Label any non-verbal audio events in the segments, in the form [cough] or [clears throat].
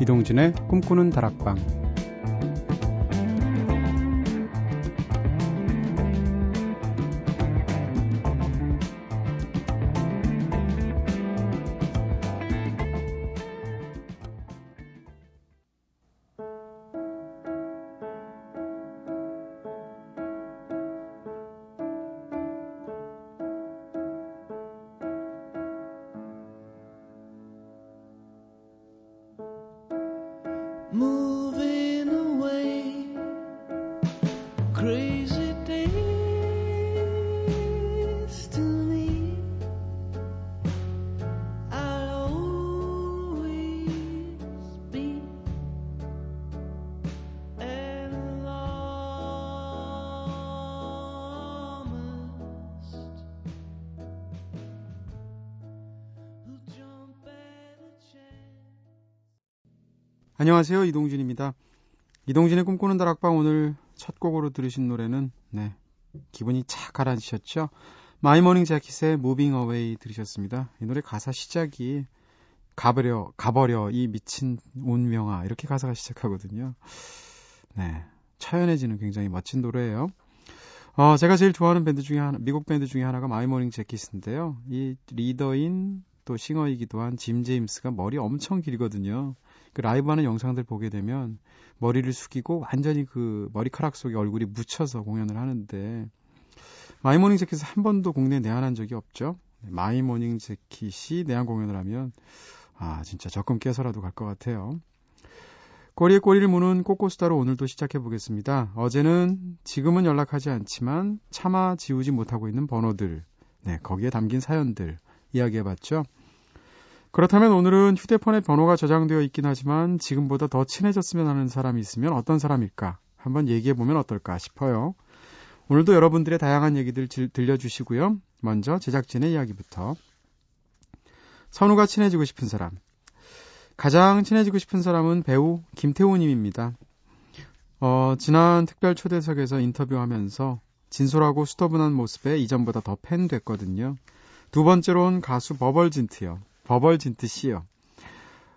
이동진의 꿈꾸는 다락방 안녕하세요. 이동진입니다. 이동진의 꿈꾸는 다락방 오늘 첫 곡으로 들으신 노래는 네. 기분이 착 가라앉으셨죠? My Morning Jacket의 Moving Away 들으셨습니다. 이 노래 가사 시작이 가버려 가버려 이 미친 운명아 이렇게 가사가 시작하거든요. 네. 처연해지는 굉장히 멋진 노래예요. 어, 제가 제일 좋아하는 밴드 중에 하나, 미국 밴드 중에 하나가 My Morning Jacket인데요. 이 리더인 또 싱어이기도 한 짐 제임스가 머리 엄청 길거든요. 그 라이브 하는 영상들 보게 되면 머리를 숙이고 완전히 그 머리카락 속에 얼굴이 묻혀서 공연을 하는데 My Morning Jacket을 한 번도 국내에 내한한 적이 없죠. My Morning Jacket이 내한 공연을 하면 아 진짜 적금 깨서라도 갈 것 같아요. 꼬리에 꼬리를 무는 꼬꼬수다로 오늘도 시작해 보겠습니다. 어제는 지금은 연락하지 않지만 차마 지우지 못하고 있는 번호들, 네 거기에 담긴 사연들 이야기해 봤죠. 그렇다면 오늘은 휴대폰에 번호가 저장되어 있긴 하지만 지금보다 더 친해졌으면 하는 사람이 있으면 어떤 사람일까? 한번 얘기해 보면 어떨까 싶어요. 오늘도 여러분들의 다양한 얘기들 들려주시고요. 먼저 제작진의 이야기부터. 선우가 친해지고 싶은 사람. 가장 친해지고 싶은 사람은 배우 김태우님입니다. 어, 지난 특별 초대석에서 인터뷰하면서 진솔하고 수더분한 모습에 이전보다 더 팬 됐거든요. 두 번째로는 가수 버벌진트요. 버벌진트 씨요.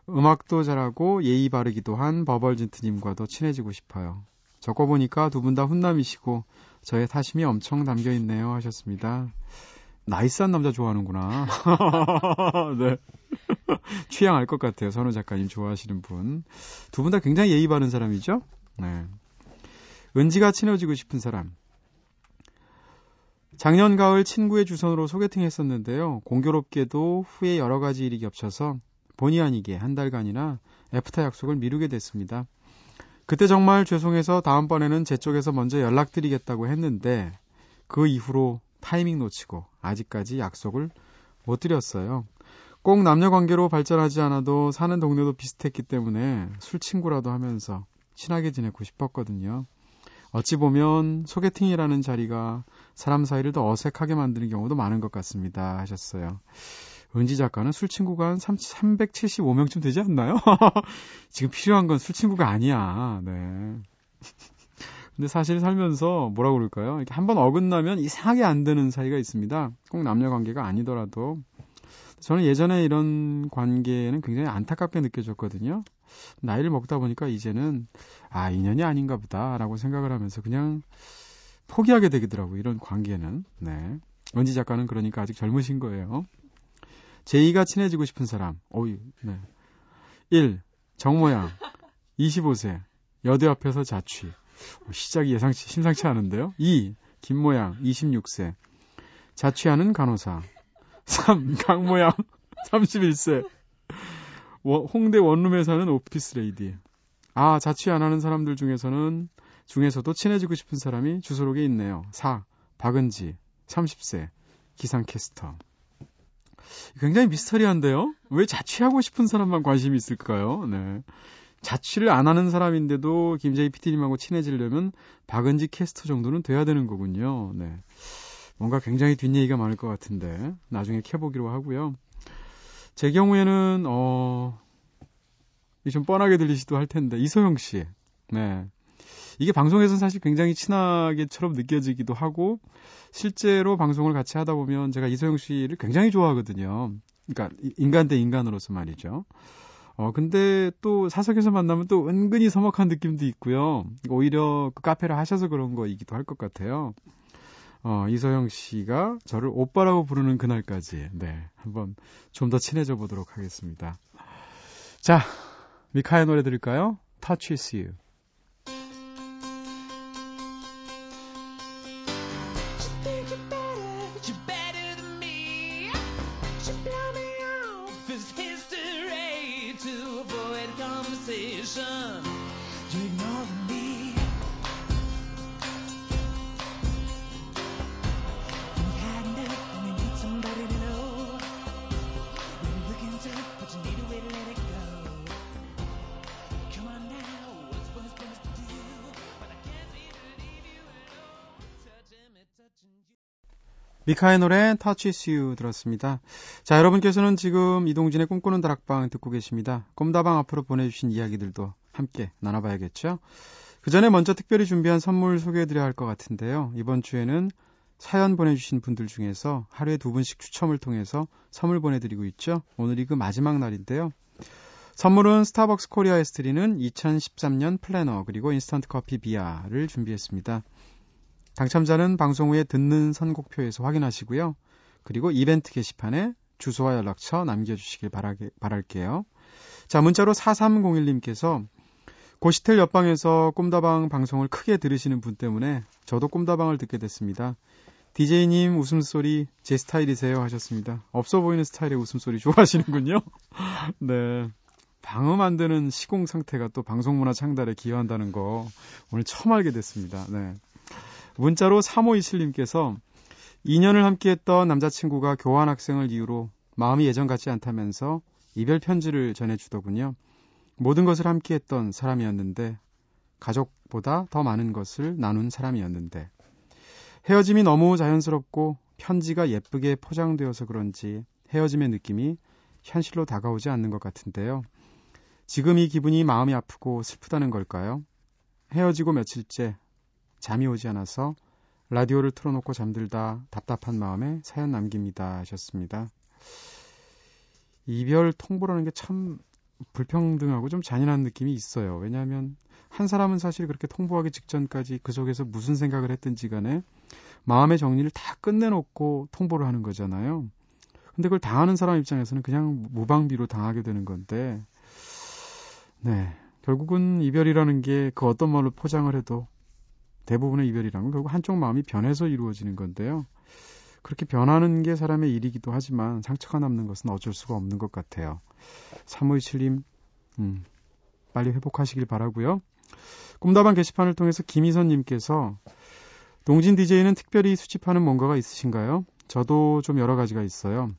음악도 잘하고 예의 바르기도 한 버벌진트님과도 친해지고 싶어요. 적어 보니까 두 분 다 훈남이시고 저의 타심이 엄청 담겨 있네요 하셨습니다. 나이스한 남자 좋아하는구나. [laughs] 네. 취향 알 것 같아요. 선우 작가님 좋아하시는 분. 두 분 다 굉장히 예의 바른 사람이죠? 네. 은지가 친해지고 싶은 사람. 작년 가을 친구의 주선으로 소개팅 했었는데요. 공교롭게도 후에 여러 가지 일이 겹쳐서 본의 아니게 한 달간이나 after 약속을 미루게 됐습니다. 그때 정말 죄송해서 다음번에는 제 쪽에서 먼저 연락드리겠다고 했는데 그 이후로 타이밍 놓치고 아직까지 약속을 못 드렸어요. 꼭 남녀 관계로 발전하지 않아도 사는 동네도 비슷했기 때문에 술 친구라도 하면서 친하게 지내고 싶었거든요. 어찌 보면 소개팅이라는 자리가 사람 사이를 더 어색하게 만드는 경우도 많은 것 같습니다. 하셨어요. 은지 작가는 술 친구가 한 375명쯤 되지 않나요? [laughs] 지금 필요한 건 술 친구가 아니야. 네. 근데 사실 살면서 뭐라고 그럴까요? 이렇게 한번 어긋나면 이상하게 안 되는 사이가 있습니다. 꼭 남녀 관계가 아니더라도. 저는 예전에 이런 관계는 굉장히 안타깝게 느껴졌거든요. 나이를 먹다 보니까 이제는 아 인연이 아닌가 보다라고 생각을 하면서 그냥 포기하게 되더라고요. 이런 관계는. 네. 원지 작가는 그러니까 아직 젊으신 거예요. 제이가 친해지고 싶은 사람. 오이. 네. 1. 정모양. 25세. 여대 앞에서 자취. 시작이 예상치 심상치 않은데요. 2. 김모양. 26세. 자취하는 간호사. 3. 강모양. [laughs] 31세. 홍대 원룸에 사는 오피스 레이디. 아, 자취 안 하는 사람들 중에서는 중에서도 친해지고 싶은 사람이 주소록에 있네요. 4. 박은지. 30세. 기상캐스터. 굉장히 미스터리한데요? 왜 자취하고 싶은 사람만 관심이 있을까요? 네. 자취를 안 하는 사람인데도 김재희 PD님하고 친해지려면 박은지 캐스터 정도는 돼야 되는 거군요. 네. 뭔가 굉장히 뒷얘기가 많을 것 같은데 나중에 캐보기로 하고요. 제 경우에는 어, 좀 뻔하게 들리시도 할 텐데 이소영 씨, 네, 이게 방송에서는 사실 굉장히 친하게처럼 느껴지기도 하고 실제로 방송을 같이 하다 보면 제가 이소영 씨를 굉장히 좋아하거든요. 그러니까 인간 대 인간으로서 말이죠. 어, 근데 또 사석에서 만나면 또 은근히 서먹한 느낌도 있고요. 오히려 그 카페를 하셔서 그런 거이기도 할 것 같아요. 어, 이소영 씨가 저를 오빠라고 부르는 그날까지, 네, 한번 좀 더 친해져 보도록 하겠습니다. 자, 미카의 노래 들을까요? Touch is You. 미카의 노래 Touches You 들었습니다. 자, 여러분께서는 지금 이동진의 꿈꾸는 다락방 듣고 계십니다. 꿈다방 앞으로 보내주신 이야기들도 함께 나눠봐야겠죠? 그 전에 먼저 특별히 준비한 선물 소개해드려야 할 것 같은데요. 이번 주에는 사연 보내주신 분들 중에서 하루에 두 분씩 추첨을 통해서 선물 보내드리고 있죠. 오늘이 그 마지막 날인데요. 선물은 스타벅스 코리아에서 드리는 2013년 플래너 그리고 인스턴트 커피 VIA를 준비했습니다. 당첨자는 방송 후에 듣는 선곡표에서 확인하시고요. 그리고 이벤트 게시판에 주소와 연락처 남겨주시길 바라게, 바랄게요. 자, 문자로 4301님께서 고시텔 옆방에서 꿈다방 방송을 크게 들으시는 분 때문에 저도 꿈다방을 듣게 됐습니다. DJ님 웃음소리 제 스타일이세요 하셨습니다. 없어 보이는 스타일의 웃음소리 좋아하시는군요. [laughs] 네. 방음 안 되는 시공 상태가 또 방송문화 창달에 기여한다는 거 오늘 처음 알게 됐습니다. 네. 문자로 3527님께서 2년을 함께했던 남자친구가 교환학생을 이유로 마음이 예전 같지 않다면서 이별 편지를 전해주더군요. 모든 것을 함께했던 사람이었는데 가족보다 더 많은 것을 나눈 사람이었는데 헤어짐이 너무 자연스럽고 편지가 예쁘게 포장되어서 그런지 헤어짐의 느낌이 현실로 다가오지 않는 것 같은데요. 지금 이 기분이 마음이 아프고 슬프다는 걸까요? 헤어지고 며칠째 잠이 오지 않아서 라디오를 틀어놓고 잠들다 답답한 마음에 사연 남깁니다 하셨습니다. 이별 통보라는 게 참 불평등하고 좀 잔인한 느낌이 있어요. 왜냐하면 한 사람은 사실 그렇게 통보하기 직전까지 그 속에서 무슨 생각을 했든지 간에 마음의 정리를 다 끝내놓고 통보를 하는 거잖아요. 근데 그걸 당하는 사람 입장에서는 그냥 무방비로 당하게 되는 건데, 네. 결국은 이별이라는 게 그 어떤 말로 포장을 해도 대부분의 이별이란 건 결국 한쪽 마음이 변해서 이루어지는 건데요. 그렇게 변하는 게 사람의 일이기도 하지만 상처가 남는 것은 어쩔 수가 없는 것 같아요. 3527님, 음, 빨리 회복하시길 바라고요. 꿈다방 게시판을 통해서 김희선 님께서 동진 DJ는 특별히 수집하는 뭔가가 있으신가요? 저도 좀 여러 가지가 있어요.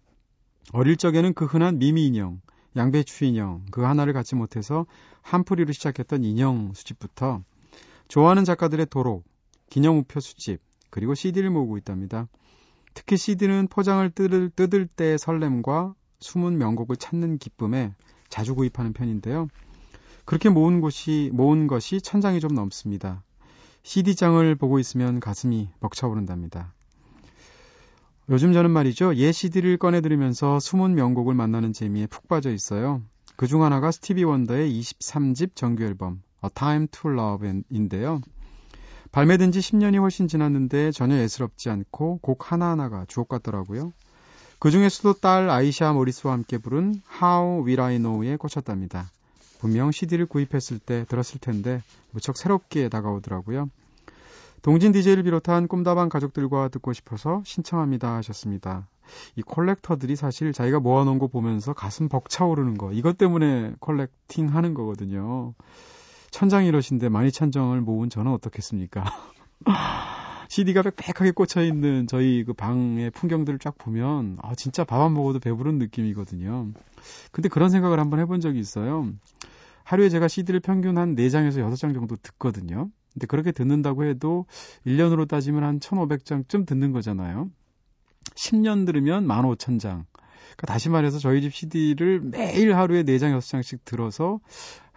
어릴 적에는 그 흔한 미미 인형, 양배추 인형, 그 하나를 갖지 못해서 한풀이로 시작했던 인형 수집부터 좋아하는 작가들의 도록, 기념우표 수집, 그리고 CD를 모으고 있답니다. 특히 CD는 포장을 뜯을, 뜯을 때의 설렘과 숨은 명곡을 찾는 기쁨에 자주 구입하는 편인데요. 그렇게 모은 곳이, 모은 것이 천장이 좀 넘습니다. CD장을 보고 있으면 가슴이 벅차오른답니다. 요즘 저는 말이죠. 옛 CD를 꺼내 들으면서 숨은 명곡을 만나는 재미에 푹 빠져 있어요. 그 중 하나가 스티비 원더의 23집 정규 앨범 Time to Love인데요. 발매된 지 10년이 훨씬 지났는데 전혀 예스럽지 않고 곡 하나하나가 주옥 같더라고요. 그 중에서도 딸 아이샤 모리스와 함께 부른 How Will I Know에 꽂혔답니다. 분명 CD를 구입했을 때 들었을 텐데 무척 새롭게 다가오더라고요. 동진 DJ를 비롯한 꿈다방 가족들과 듣고 싶어서 신청합니다 하셨습니다. 이 콜렉터들이 사실 자기가 모아놓은 거 보면서 가슴 벅차오르는 거 이것 때문에 컬렉팅 하는 거거든요. 천장이러신데 많이 천장을 모은 저는 어떻겠습니까? [laughs] CD가 빽빽하게 꽂혀 있는 저희 그 방의 풍경들을 쫙 보면 아 진짜 밥 안 먹어도 배부른 느낌이거든요. 근데 그런 생각을 한번 해본 적이 있어요. 하루에 제가 CD를 평균 한 4장에서 6장 정도 듣거든요. 근데 그렇게 듣는다고 해도 1년으로 따지면 한 1,500장쯤 듣는 거잖아요. 10년 들으면 15,000장. 그러니까 다시 말해서 저희 집 CD를 매일 하루에 4장, 6장씩 들어서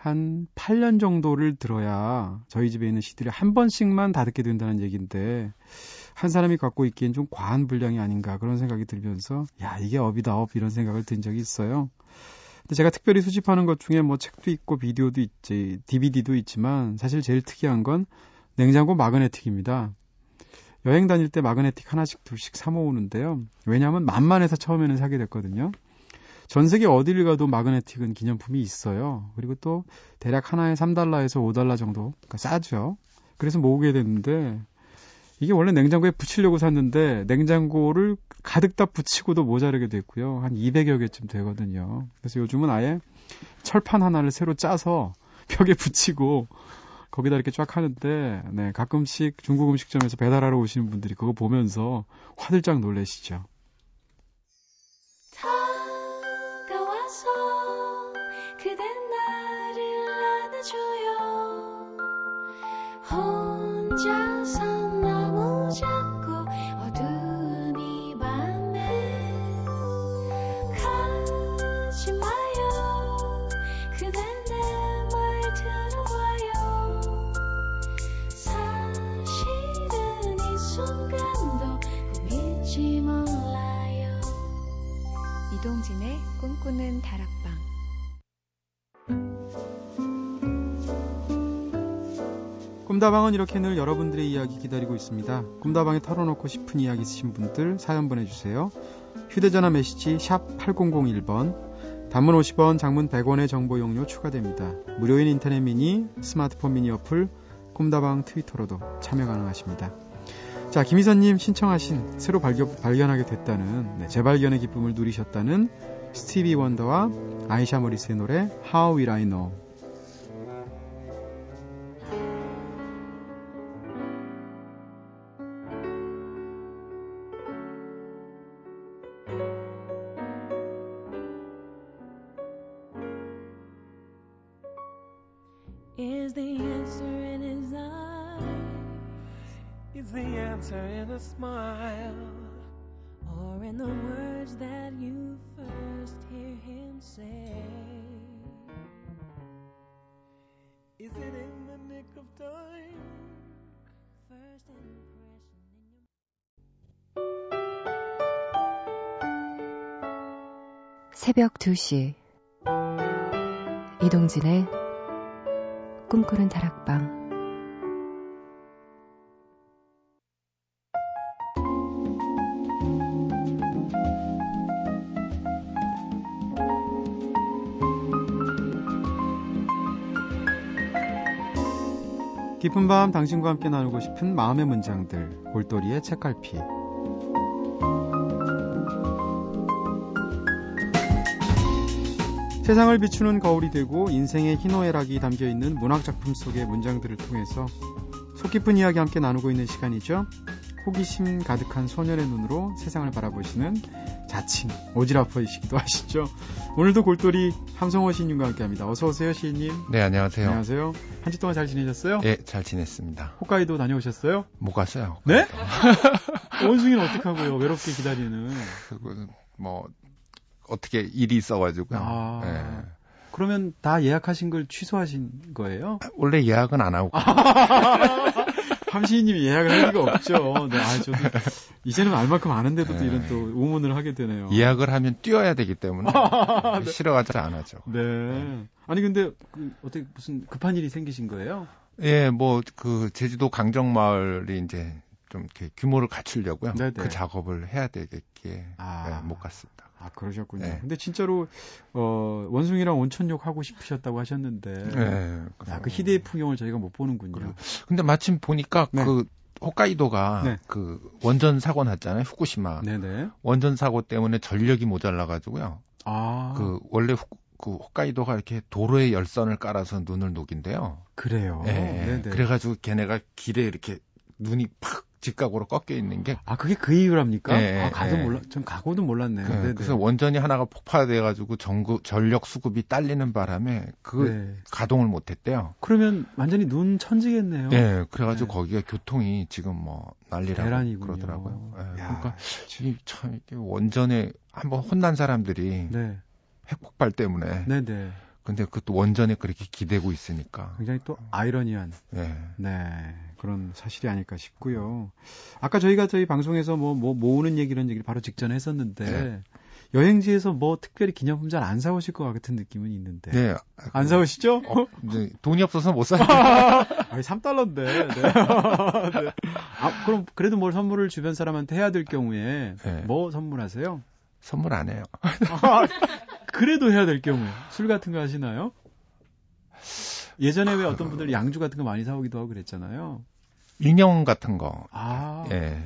한 8년 정도를 들어야 저희 집에 있는 CD를 한 번씩만 다 듣게 된다는 얘기인데 한 사람이 갖고 있기엔 좀 과한 분량이 아닌가 그런 생각이 들면서 야 이게 업이다 업 이런 생각을 든 적이 있어요. 근데 제가 특별히 수집하는 것 중에 뭐 책도 있고 비디오도 있지, DVD도 있지만 사실 제일 특이한 건 냉장고 마그네틱입니다. 여행 다닐 때 마그네틱 하나씩 둘씩 사 모으는데요. 왜냐하면 만만해서 처음에는 사게 됐거든요. 전 세계 어디를 가도 마그네틱은 기념품이 있어요. 그리고 또 대략 하나에 3달러에서 5달러 정도, 그러니까 싸죠. 그래서 모으게 됐는데 이게 원래 냉장고에 붙이려고 샀는데 냉장고를 가득 다 붙이고도 모자르게 됐고요. 한 200여 개쯤 되거든요. 그래서 요즘은 아예 철판 하나를 새로 짜서 [laughs] 벽에 붙이고 거기다 이렇게 쫙 하는데 네, 가끔씩 중국 음식점에서 배달하러 오시는 분들이 그거 보면서 화들짝 놀라시죠. 꿈다방은 이렇게 늘 여러분들의 이야기 기다리고 있습니다. 꿈다방에 털어놓고 싶은 이야기 있으신 분들 사연 보내주세요. 휴대전화 메시지 샵 8001번 단문 50원 장문 100원의 정보 용료 추가됩니다. 무료인 인터넷 미니 스마트폰 미니 어플 꿈다방 트위터로도 참여 가능하십니다. 자 김희선님 신청하신 새로 발견, 발견하게 됐다는 네, 재발견의 기쁨을 누리셨다는 스티비 원더와 아이샤 모리스의 노래 How Will I Know 새벽 2시. 이동진의 꿈꾸는 다락방. 깊은 밤 당신과 함께 나누고 싶은 마음의 문장들 골돌이의 책갈피 세상을 비추는 거울이 되고 인생의 희노애락이 담겨 있는 문학 작품 속의 문장들을 통해서 속 깊은 이야기 함께 나누고 있는 시간이죠. 호기심 가득한 소년의 눈으로 세상을 바라보시는 자칭 오지라퍼이시기도 하시죠. 오늘도 골돌이 함성호 시인님과 함께합니다. 어서 오세요, 시인님. 네, 안녕하세요. 안녕하세요. 한 주 동안 잘 지내셨어요? 네, 잘 지냈습니다. 호카이도 다녀오셨어요? 못 갔어요. 네? [laughs] 원숭이는 어떡하고요? 외롭게 기다리는. 그거 뭐 어떻게 일이 있어가지고요. 아, 네. 그러면 다 예약하신 걸 취소하신 거예요? 원래 예약은 안 하고. [laughs] 함시인님이 예약을 할 리가 없죠. 네, 아, 저도 이제는 알 만큼 아는데도 네. 이런 또 우문을 하게 되네요. 예약을 하면 뛰어야 되기 때문에 [laughs] 네. 싫어가지고 안 하죠. 네. 네. 아니 근데 그 어떻게 무슨 급한 일이 생기신 거예요? 예, 뭐 그 제주도 강정마을이 이제 좀 이렇게 규모를 갖추려고요. 네네. 그 작업을 해야 되겠기에 아. 네, 못 갔습니다. 아 그러셨군요. 네. 근데 진짜로 어, 원숭이랑 온천욕 하고 싶으셨다고 하셨는데, 네, 야, 그 희대의 풍경을 저희가 못 보는군요. 그래. 근데 마침 보니까 네. 그 홋카이도가 네. 그 원전 사고 났잖아요, 후쿠시마. 네네. 원전 사고 때문에 전력이 모자라 가지고요. 아. 그 원래 후, 그 홋카이도가 이렇게 도로에 열선을 깔아서 눈을 녹인대요. 그래요. 네. 그래가지고 걔네가 길에 이렇게 눈이 팍 직각으로 꺾여 있는 게. 아, 그게 그 이유랍니까? 네, 아, 가도 네. 몰라, 전 가고도 몰랐네요. 네, 그래서 원전이 하나가 폭파돼가지고 전구, 전력 수급이 딸리는 바람에 그 네. 가동을 못 했대요. 그러면 완전히 눈 천지겠네요. 네, 그래가지고 네. 거기가 교통이 지금 뭐 난리라고 대란이군요. 그러더라고요. 네, 그러니까 참 원전에 한번 혼난 사람들이 네. 핵폭발 때문에. 네 네. 근데 그것도 원전에 그렇게 기대고 있으니까. 굉장히 또 아이러니한. 네. 네. 그런 사실이 아닐까 싶고요. 아까 저희가 저희 방송에서 뭐, 뭐 모으는 얘기는 얘기를 바로 직전에 했었는데 네. 여행지에서 뭐 특별히 기념품 잘 안 사오실 것 같은 느낌은 있는데. 네. 안 그, 사오시죠? 어, 네, 돈이 없어서 못 사요. [laughs] 아니, 3달러인데. 네. 네. 아, 그럼 그래도 뭘 선물을 주변 사람한테 해야 될 경우에 네. 뭐 선물하세요? 선물 안 해요. 아, 그래도 해야 될 경우에 술 같은 거 하시나요? 예전에 왜 어떤 분들 양주 같은 거 많이 사오기도 하고 그랬잖아요. 인형 같은 거. 아. 예.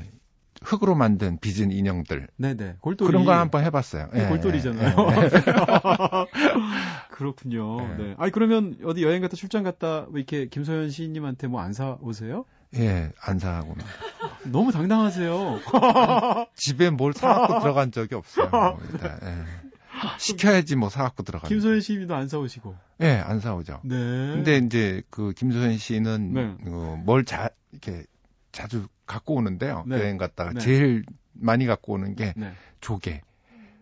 흙으로 만든 빚은 인형들. 네네. 골돌이. 그런 거 한번 해봤어요. 예, 골돌이잖아요. 예, 예. [laughs] 그렇군요. 예. 네. 아니 그러면 어디 여행 갔다 출장 갔다 뭐 이렇게 김소연 시인님한테 뭐 안 사 오세요? 예, 안 사고. [laughs] 너무 당당하세요. [laughs] 집에 뭘 사갖고 들어간 적이 없어요. 일단, 예. 시켜야지 뭐 사갖고 들어가. 김소연 시인도 안 사오시고. 예, 네, 안 사오죠. 네. 근데 이제 그 김소연 씨는 네. 어, 뭘 자 이렇게 자주 갖고 오는데요. 네. 여행 갔다가 네. 제일 많이 갖고 오는 게 네. 조개.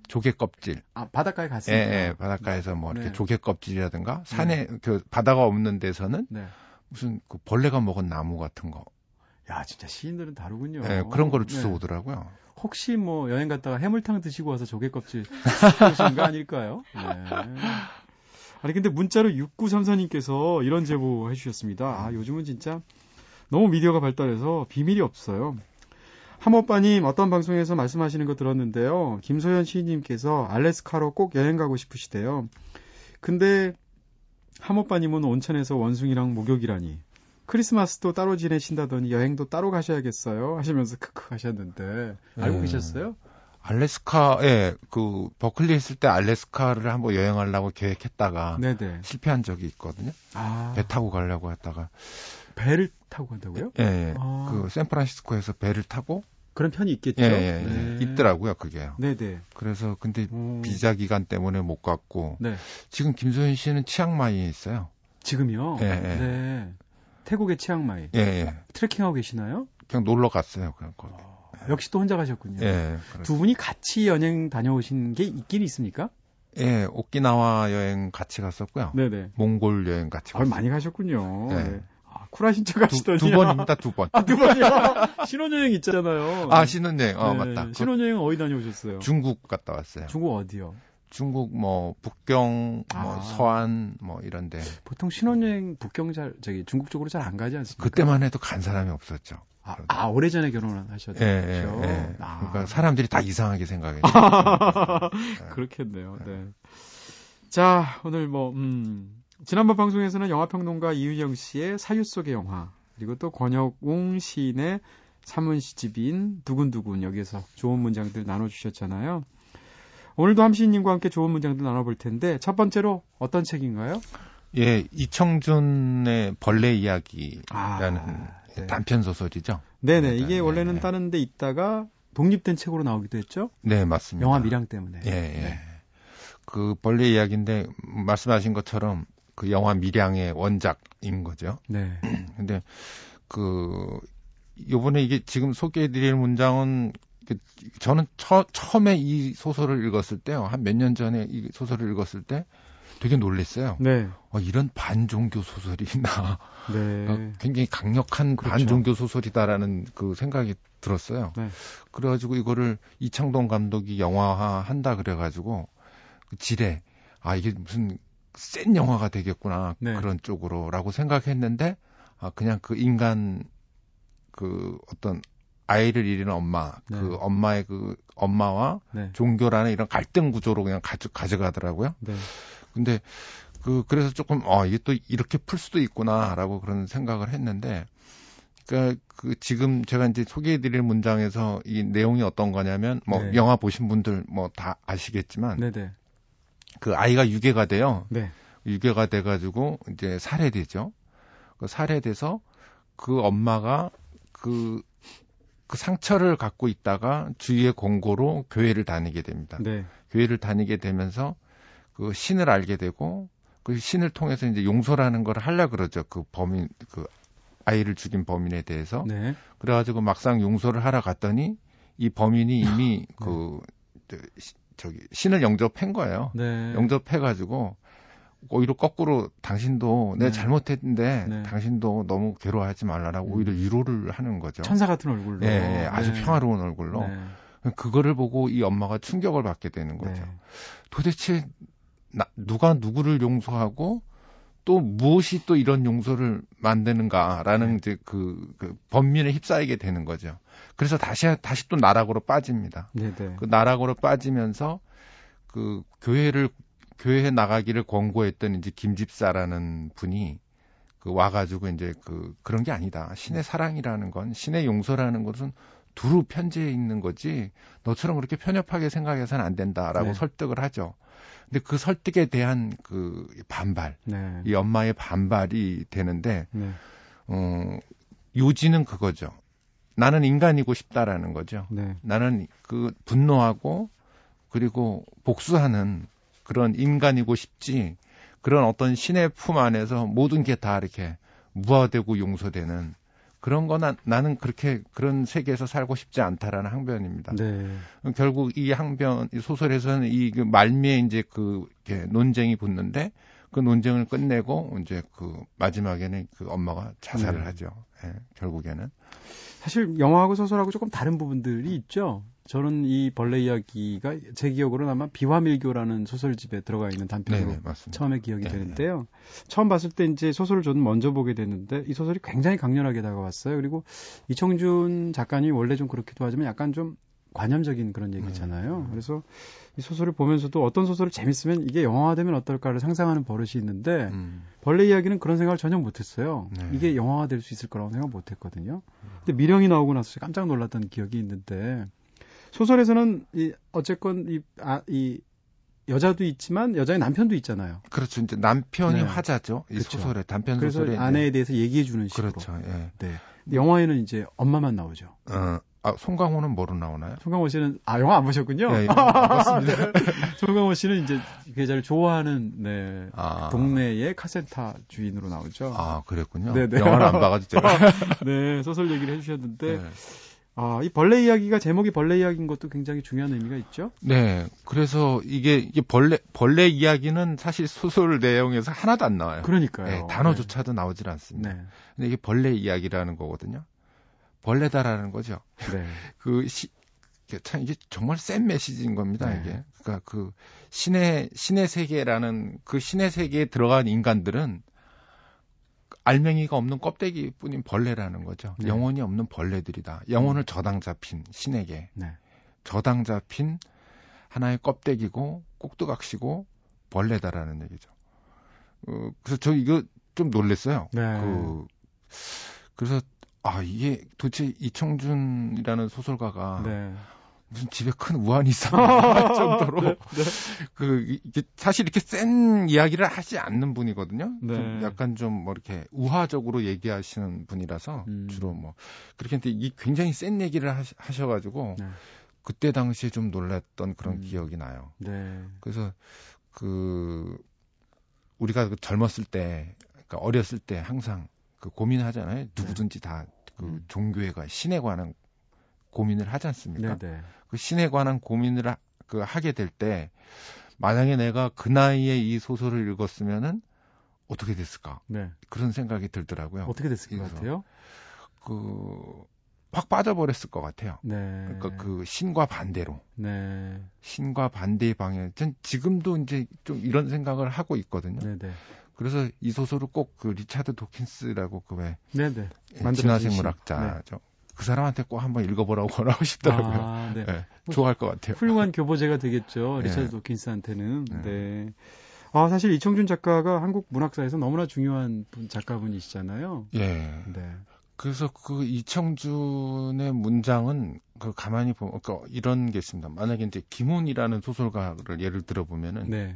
조개 껍질. 아, 바닷가에 갔어요? 예, 예, 바닷가에서 뭐 이렇게 네. 조개 껍질이라든가 산에 그 바다가 없는 데서는 무슨 그 벌레가 먹은 나무 같은 거. 야, 진짜 시인들은 다르군요. 예, 그런 거를 주워 오더라고요. 혹시 뭐 여행 갔다가 해물탕 드시고 와서 조개 껍질 드신 거 아닐까요? 네. 아니 근데 문자로 6934님께서 이런 제보 해주셨습니다. 아 요즘은 진짜 너무 미디어가 발달해서 비밀이 없어요. 함오빠님 어떤 방송에서 말씀하시는 거 들었는데요. 김소연 시인님께서 알래스카로 꼭 여행 가고 싶으시대요. 근데 함오빠님은 온천에서 원숭이랑 목욕이라니. 크리스마스도 따로 지내신다더니 여행도 따로 가셔야겠어요. 하시면서 크크 하셨는데 알고 네. 계셨어요? 알래스카에 그 버클리 했을 때 알래스카를 한번 여행하려고 계획했다가 네네. 실패한 적이 있거든요. 아. 배 타고 가려고 했다가 배를 타고 간다고요? 예, 예. 아. 그 샌프란시스코에서 배를 타고 그런 편이 있겠죠. 예, 예, 예. 네. 있더라고요, 그게. 네 네. 그래서 근데 오. 비자 기간 때문에 못 갔고 네. 지금 김소연 씨는 치앙마이에 있어요. 지금요? 예, 예. 네. 태국의 치앙마이. 예, 예. 트레킹하고 계시나요? 그냥 놀러 갔어요, 그냥 거기. 어, 역시 또 혼자 가셨군요. 예. 두 분이 같이 여행 다녀오신 게 있긴 있습니까? 예, 오키나와 여행 같이 갔었고요. 네네. 몽골 여행 같이 갔어요. 아, 많이 가셨군요. 네. 네. 쿨하신 척 하시더니. 두, 두 번입니다, 두 번. [laughs] 아, 두 번이요? [laughs] 신혼여행 있잖아요. 아, 신혼여행. 어, 네. 맞다. 신혼여행 어디 다녀오셨어요? 중국 갔다 왔어요. 중국 어디요? 중국 뭐 북경 뭐 아. 서안 뭐 이런데 보통 신혼여행 북경 잘 저기 중국 쪽으로 잘 안 가지 않습니까? 그때만 해도 간 사람이 없었죠. 아, 아 오래전에 결혼을 하셨죠. 예, 예, 예. 아. 그러니까 사람들이 다 이상하게 생각해요. [laughs] 그렇겠네요. 네. 자, 오늘 뭐 음, 지난번 방송에서는 영화평론가 이윤영 씨의 사유 속의 영화, 그리고 또 권혁웅 시인의 사문시집인 두근두근 여기서 좋은 문장들 나눠주셨잖아요. 오늘도 함시인님과 함께 좋은 문장들 나눠볼 텐데 첫 번째로 어떤 책인가요? 예, 이청준의 벌레 이야기라는 아, 네. 단편 소설이죠. 네네, 이게 네. 원래는 다른 데 있다가 독립된 책으로 나오기도 했죠. 네, 맞습니다. 영화 미량 때문에. 예, 예. 네. 그 벌레 이야기인데 말씀하신 것처럼 그 영화 미량의 원작인 거죠. 네. [clears throat] 근데 그 요번에 이게 지금 소개해 드릴 문장은 그 저는 처, 처음에 이 소설을 읽었을 때요. 한 몇 년 전에 이 소설을 읽었을 때 되게 놀랬어요. 네. 어, 이런 반종교 소설이 나. [laughs] 네. 어, 굉장히 강력한 그렇죠. 반종교 소설이다라는 그 생각이 들었어요. 네. 그래가지고 이거를 이창동 감독이 영화화 한다 그래가지고 그 지뢰 아 이게 무슨 센 영화가 되겠구나 네. 그런 쪽으로라고 생각했는데 아 그냥 그 인간 그 어떤 아이를 잃은 엄마 네. 그 엄마의 그 엄마와 네. 종교라는 이런 갈등 구조로 그냥 가져 가져가더라고요. 네. 근데 그 그래서 조금 어 이게 또 이렇게 풀 수도 있구나라고 그런 생각을 했는데 그러니까 그 지금 제가 이제 소개해드릴 문장에서 이 내용이 어떤 거냐면 뭐 네. 영화 보신 분들 뭐 다 아시겠지만 네네. 그 아이가 유괴가 돼요. 네. 유괴가 돼가지고 이제 살해되죠. 그 살해돼서 그 엄마가 그, 그 상처를 갖고 있다가 주위의 공고로 교회를 다니게 됩니다. 네. 교회를 다니게 되면서 그 신을 알게 되고 그 신을 통해서 이제 용서라는 걸 하려 그러죠. 그 범인 그 아이를 죽인 범인에 대해서. 네. 그래가지고 막상 용서를 하러 갔더니 이 범인이 이미 [laughs] 네. 그 저기 신을 영접한 거예요. 네. 영접해가지고 오히려 거꾸로 당신도 네. 내가 잘못했는데 네. 당신도 너무 괴로워하지 말라라고 음. 오히려 위로를 하는 거죠. 천사 같은 얼굴로. 예, 예 아주 네. 평화로운 얼굴로. 네. 그거를 보고 이 엄마가 충격을 받게 되는 거죠. 네. 도대체 나, 누가 누구를 용서하고 또 무엇이 또 이런 용서를 만드는가라는 네. 이제 그, 그 범민에 휩싸이게 되는 거죠. 그래서 다시 다시 또 나락으로 빠집니다. 네네. 네. 그 나락으로 빠지면서 그 교회를 교회에 나가기를 권고했던 이제 김집사라는 분이 그 와가지고 이제 그 그런 게 아니다. 신의 사랑이라는 건 신의 용서라는 것은 두루 편지에 있는 거지 너처럼 그렇게 편협하게 생각해서는 안 된다라고 네. 설득을 하죠. 근데 그 설득에 대한 그 반발, 네. 이 엄마의 반발이 되는데 네. 어 요지는 그거죠. 나는 인간이고 싶다라는 거죠. 네. 나는 그 분노하고 그리고 복수하는 그런 인간이고 싶지 그런 어떤 신의 품 안에서 모든 게 다 이렇게 무화되고 용서되는 그런 거나 나는 그렇게 그런 세계에서 살고 싶지 않다라는 항변입니다. 네. 결국 이 항변 이 소설에서는 이 그 말미에 이제 그 논쟁이 붙는데 그 논쟁을 끝내고 이제 그 마지막에는 그 엄마가 자살을 네. 하죠. 예, 결국에는. 사실 영화하고 소설하고 조금 다른 부분들이 있죠. 저는 이 벌레 이야기가 제 기억으로는 아마 비화밀교라는 소설집에 들어가 있는 단편으로 네네, 처음에 기억이 네네. 되는데요. 처음 봤을 때 이제 소설을 저는 먼저 보게 됐는데 이 소설이 굉장히 강렬하게 다가왔어요. 그리고 이청준 작가님이 원래 좀 그렇기도 하지만 약간 좀 관념적인 그런 얘기잖아요. 음. 그래서 이 소설을 보면서도 어떤 소설을 재밌으면 이게 영화화되면 어떨까를 상상하는 버릇이 있는데 음. 벌레 이야기는 그런 생각을 전혀 못했어요. 네. 이게 영화화될 수 있을 거라고 생각 못했거든요. 근데 미령이 나오고 나서 깜짝 놀랐던 기억이 있는데 소설에서는 이 어쨌건 이, 아, 이 여자도 있지만 여자의 남편도 있잖아요. 그렇죠. 이제 남편이 네. 화자죠. 이 그렇죠. 소설에 단편 그래서 소설에 아내에 대해서 얘기해 주는 식으로. 그렇죠. 예. 네. 영화에는 이제 엄마만 나오죠. 어, 아, 송강호는 뭐로 나오나요? 송강호 씨는 아 영화 안 보셨군요. 네, 맞습니다. 네. 송강호 씨는 이제 계좌를 좋아하는 네 아. 동네의 카센터 주인으로 나오죠. 아 그랬군요. 네네. 네. 영화를 안 봐가지고 제가. [laughs] 네 소설 얘기를 해주셨는데 네. 아, 이 벌레 이야기가 제목이 벌레 이야기인 것도 굉장히 중요한 의미가 있죠? 네. 그래서 이게, 이게 벌레, 벌레 이야기는 사실 소설 내용에서 하나도 안 나와요. 그러니까요. 네, 단어조차도 네. 나오질 않습니다. 네. 근데 이게 벌레 이야기라는 거거든요. 벌레다라는 거죠. 네. [laughs] 그 시, 참 이게 정말 센 메시지인 겁니다, 네. 이게. 그러니까 그 신의 신의 세계라는 그 신의 세계에 들어간 인간들은 알맹이가 없는 껍데기뿐인 벌레라는 거죠. 네. 영혼이 없는 벌레들이다. 영혼을 음. 저당 잡힌 신에게 네. 저당 잡힌 하나의 껍데기고 꼭두각시고 벌레다라는 얘기죠. 어, 그래서 저 이거 좀 놀랬어요. 네. 그 그래서 아 이게 도대체 이청준이라는 소설가가 네. 무슨 집에 큰 우환이 있었나 [laughs] 정도로 네, 네. 그 이게 사실 이렇게 센 이야기를 하지 않는 분이거든요. 네. 좀 약간 좀 뭐 이렇게 우화적으로 얘기하시는 분이라서 음. 주로 뭐 그렇게 했는데 이 굉장히 센 얘기를 하시, 하셔가지고 네. 그때 당시에 좀 놀랐던 그런 음. 기억이 나요. 네. 그래서 그 우리가 그 젊었을 때, 그러니까 어렸을 때 항상 그 고민하잖아요. 누구든지 다그 음. 종교에 관 신에 관한 고민을 하지 않습니까? 네네. 그 신에 관한 고민을 하, 그 하게 될 때 만약에 내가 그 나이에 이 소설을 읽었으면은 어떻게 됐을까? 네. 그런 생각이 들더라고요. 어떻게 됐을 것 같아요? 그, 확 빠져버렸을 것 같아요. 네. 그러니까 그 신과 반대로. 네. 신과 반대의 방향. 전 지금도 이제 좀 이런 생각을 하고 있거든요. 네네. 그래서 이 소설을 꼭 그 리차드 도킨스라고 그왜 네네. 진화생물학자죠. 네. 그 사람한테 꼭 한번 읽어보라고 권하고 싶더라고요. 아, 네. 네. 좋아할 것 같아요. 훌륭한 교보재가 되겠죠. 네. 리차드 도킨스한테는. 네. 네. 아, 사실 이청준 작가가 한국 문학사에서 너무나 중요한 분, 작가분이시잖아요. 예. 네. 그래서 그 이청준의 문장은 그 가만히 보면 그러니까 이런 게 있습니다. 만약에 이제 김훈이라는 소설가를 예를 들어 보면은 네.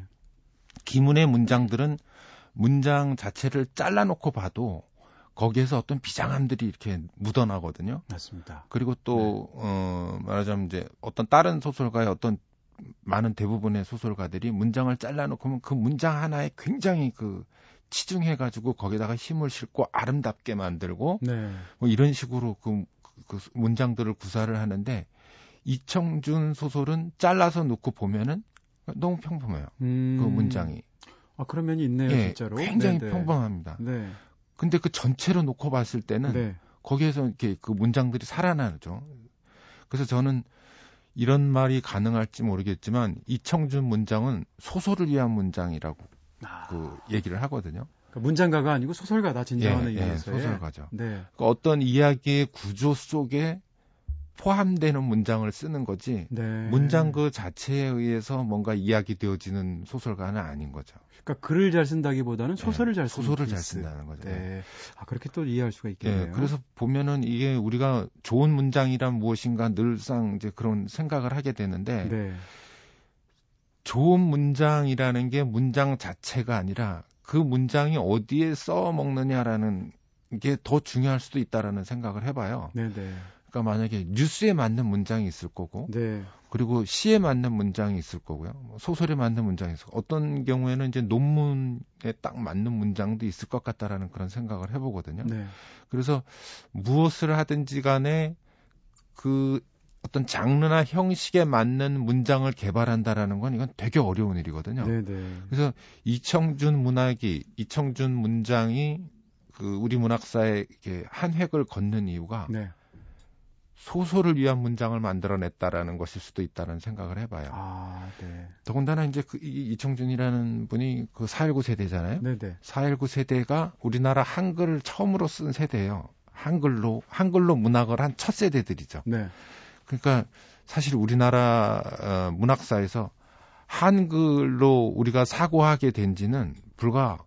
김훈의 문장들은 문장 자체를 잘라놓고 봐도 거기에서 어떤 비장함들이 이렇게 묻어나거든요. 맞습니다. 그리고 또, 네. 어, 말하자면 이제 어떤 다른 소설가의 어떤 많은 대부분의 소설가들이 문장을 잘라놓고 그 문장 하나에 굉장히 그 치중해가지고 거기다가 힘을 싣고 아름답게 만들고 네. 뭐 이런 식으로 그, 그 문장들을 구사를 하는데 이청준 소설은 잘라서 놓고 보면은 너무 평범해요. 음... 그 문장이. 아 그런 면이 있네요, 예, 진짜로. 굉장히 네네. 평범합니다. 네. 근데 그 전체로 놓고 봤을 때는 네. 거기에서 이렇게 그 문장들이 살아나죠. 그래서 저는 이런 말이 가능할지 모르겠지만 이청준 문장은 소설을 위한 문장이라고 아. 그 얘기를 하거든요. 그러니까 문장가가 아니고 소설가다 진정한 예, 예, 소설가죠. 네. 그러니까 어떤 이야기의 구조 속에 포함되는 문장을 쓰는 거지 네. 문장 그 자체에 의해서 뭔가 이야기되어지는 소설가는 아닌 거죠. 그러니까 글을 잘 쓴다기보다는 소설을 네, 잘 소설을 잘 쓴다는 거죠. 네. 아 그렇게 또 이해할 수가 있겠네요. 네, 그래서 보면은 이게 우리가 좋은 문장이란 무엇인가 늘상 이제 그런 생각을 하게 되는데 네. 좋은 문장이라는 게 문장 자체가 아니라 그 문장이 어디에 써 먹느냐라는 게 더 중요할 수도 있다라는 생각을 해봐요. 네네. 네. 그러니까 만약에 뉴스에 맞는 문장이 있을 거고, 네. 그리고 시에 맞는 문장이 있을 거고요. 뭐 소설에 맞는 문장이 있을 거고, 어떤 경우에는 이제 논문에 딱 맞는 문장도 있을 것 같다라는 그런 생각을 해보거든요. 네. 그래서 무엇을 하든지 간에 그 어떤 장르나 형식에 맞는 문장을 개발한다라는 건 이건 되게 어려운 일이거든요. 네네. 네. 그래서 이청준 문학이 이청준 문장이 그 우리 문학사에 이렇게 한 획을 걷는 이유가 네. 소설을 위한 문장을 만들어냈다라는 것일 수도 있다는 생각을 해봐요. 아, 네. 더군다나 이제 그 이청준이라는 분이 그 419 세대잖아요. 네네. 419 세대가 우리나라 한글을 처음으로 쓴 세대예요. 한글로 한글로 문학을 한 첫 세대들이죠. 네. 그러니까 사실 우리나라 어, 문학사에서 한글로 우리가 사고하게 된 지는 불과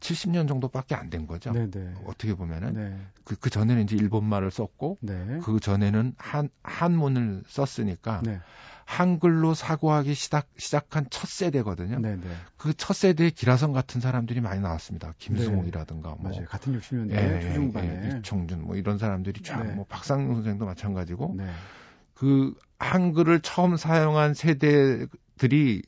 70년 정도밖에 안 된 거죠. 네네. 네. 어떻게 보면은 네. 그, 그 전에는 이제 일본말을 썼고 네. 그 전에는 한 한문을 썼으니까 네. 한글로 사고하기 시작 시작한 첫 세대거든요. 네, 그첫 세대의 기라성 같은 사람들이 많이 나왔습니다. 김승욱이라든가 뭐 맞아요. 같은 60년대 예, 초중반에 예, 예, 이청준 뭐 이런 사람들이 쫙뭐 박상용 선생도 마찬가지고 그 한글을 처음 사용한 세대들이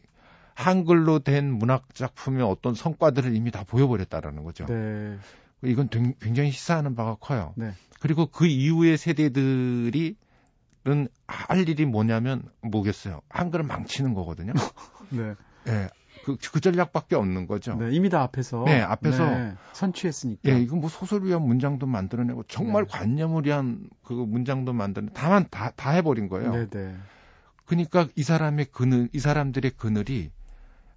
한글로 된 문학 작품의 어떤 성과들을 이미 다 보여버렸다라는 거죠. 네. 이건 굉장히 시사하는 바가 커요. 네. 그리고 그 이후의 세대들이 할 일이 뭐냐면 뭐겠어요? 한글을 망치는 거거든요. [laughs] 네. 네. 그, 그 전략밖에 없는 거죠. 네, 이미 다 앞에서. 네, 앞에서. 네, 선취했으니까. 예, 이건 뭐 소설 위한 문장도 만들어내고 정말 네. 관념을 위한 그 문장도 만드는 다만 다, 다 해버린 거예요. 네, 네. 그러니까 이 사람의 그늘, 이 사람들의 그늘이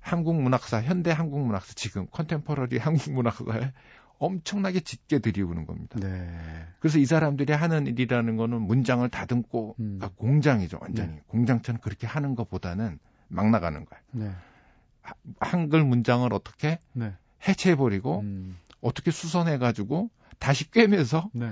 한국 문학사, 현대 한국 문학사, 지금 컨템퍼러리 [laughs] 한국 문학사에 엄청나게 짙게 들이우는 겁니다. 네. 그래서 이 사람들이 하는 일이라는 거는 문장을 다듬고 음. 그러니까 공장이죠, 완전히. 네. 공장처럼 그렇게 하는 것보다는 막 나가는 거예요. 네. 한글 문장을 어떻게 네. 해체해버리고 음. 어떻게 수선해가지고 다시 꿰면서 네.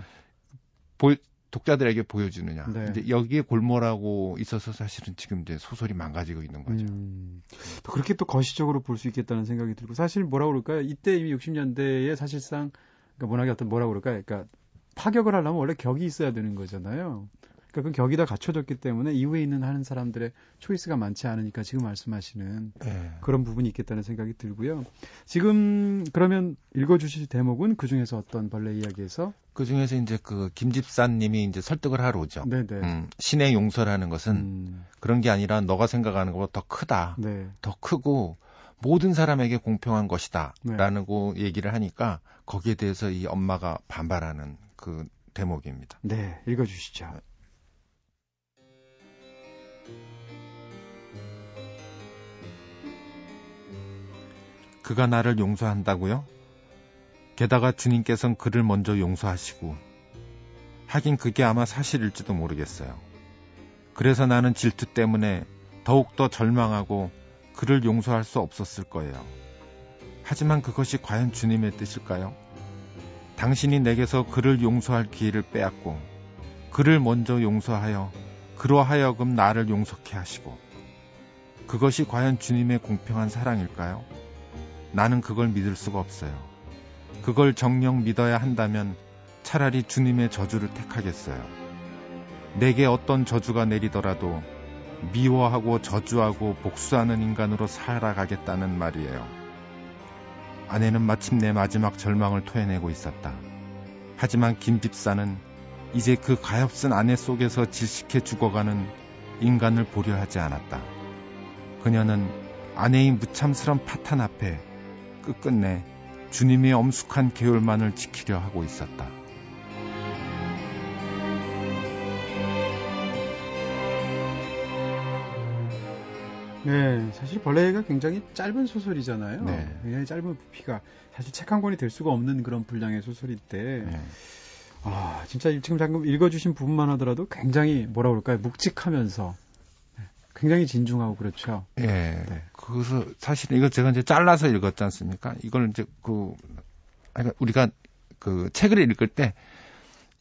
보, 독자들에게 보여주느냐. 네. 이제 여기에 골몰하고 있어서 사실은 지금 이제 소설이 망가지고 있는 거죠. 음, 또 그렇게 또 거시적으로 볼 수 있겠다는 생각이 들고 사실 뭐라 그럴까요? 이때 이미 60년대에 사실상 그러니까 문학의 어떤 뭐라 그럴까요? 그러니까 파격을 하려면 원래 격이 있어야 되는 거잖아요. 그러니까 그 격이 다 갖춰졌기 때문에 이후에 있는 하는 사람들의 초이스가 많지 않으니까 지금 말씀하시는 네. 그런 부분이 있겠다는 생각이 들고요. 지금 그러면 읽어주실 대목은 그 중에서 어떤 벌레 이야기에서? 그 중에서 이제 그 김집사님이 이제 설득을 하러 오죠. 네네. 음, 신의 용서라는 것은 음. 그런 게 아니라 너가 생각하는 것보다 더 크다. 네. 더 크고 모든 사람에게 공평한 것이다라는 네. 얘기를 하니까 거기에 대해서 이 엄마가 반발하는 그 대목입니다. 네, 읽어주시죠. 그가 나를 용서한다고요? 게다가 주님께선 그를 먼저 용서하시고 하긴 그게 아마 사실일지도 모르겠어요. 그래서 나는 질투 때문에 더욱더 절망하고 그를 용서할 수 없었을 거예요. 하지만 그것이 과연 주님의 뜻일까요? 당신이 내게서 그를 용서할 기회를 빼앗고 그를 먼저 용서하여 그로 하여금 나를 용서케 하시고 그것이 과연 주님의 공평한 사랑일까요? 나는 그걸 믿을 수가 없어요. 그걸 정령 믿어야 한다면 차라리 주님의 저주를 택하겠어요. 내게 어떤 저주가 내리더라도 미워하고 저주하고 복수하는 인간으로 살아가겠다는 말이에요. 아내는 마침내 마지막 절망을 토해내고 있었다. 하지만 김 집사는 이제 그 가엾은 아내 속에서 질식해 죽어가는 인간을 보려 하지 않았다. 그녀는 아내의 무참스런 파탄 앞에 끝끝내 주님의 엄숙한 계율만을 지키려 하고 있었다. 네, 사실 벌레가 굉장히 짧은 소설이잖아요. 네. 굉장히 짧은 부피가 사실 책 한 권이 될 수가 없는 그런 분량의 소설인데, 네. 아 진짜 지금 방금 읽어주신 부분만 하더라도 굉장히 뭐라 그럴까요, 묵직하면서 네, 굉장히 진중하고 그렇죠. 예. 네. 그래서 사실 이거 제가 이제 잘라서 읽었지 않습니까? 이걸 이제 그 우리가 그 책을 읽을 때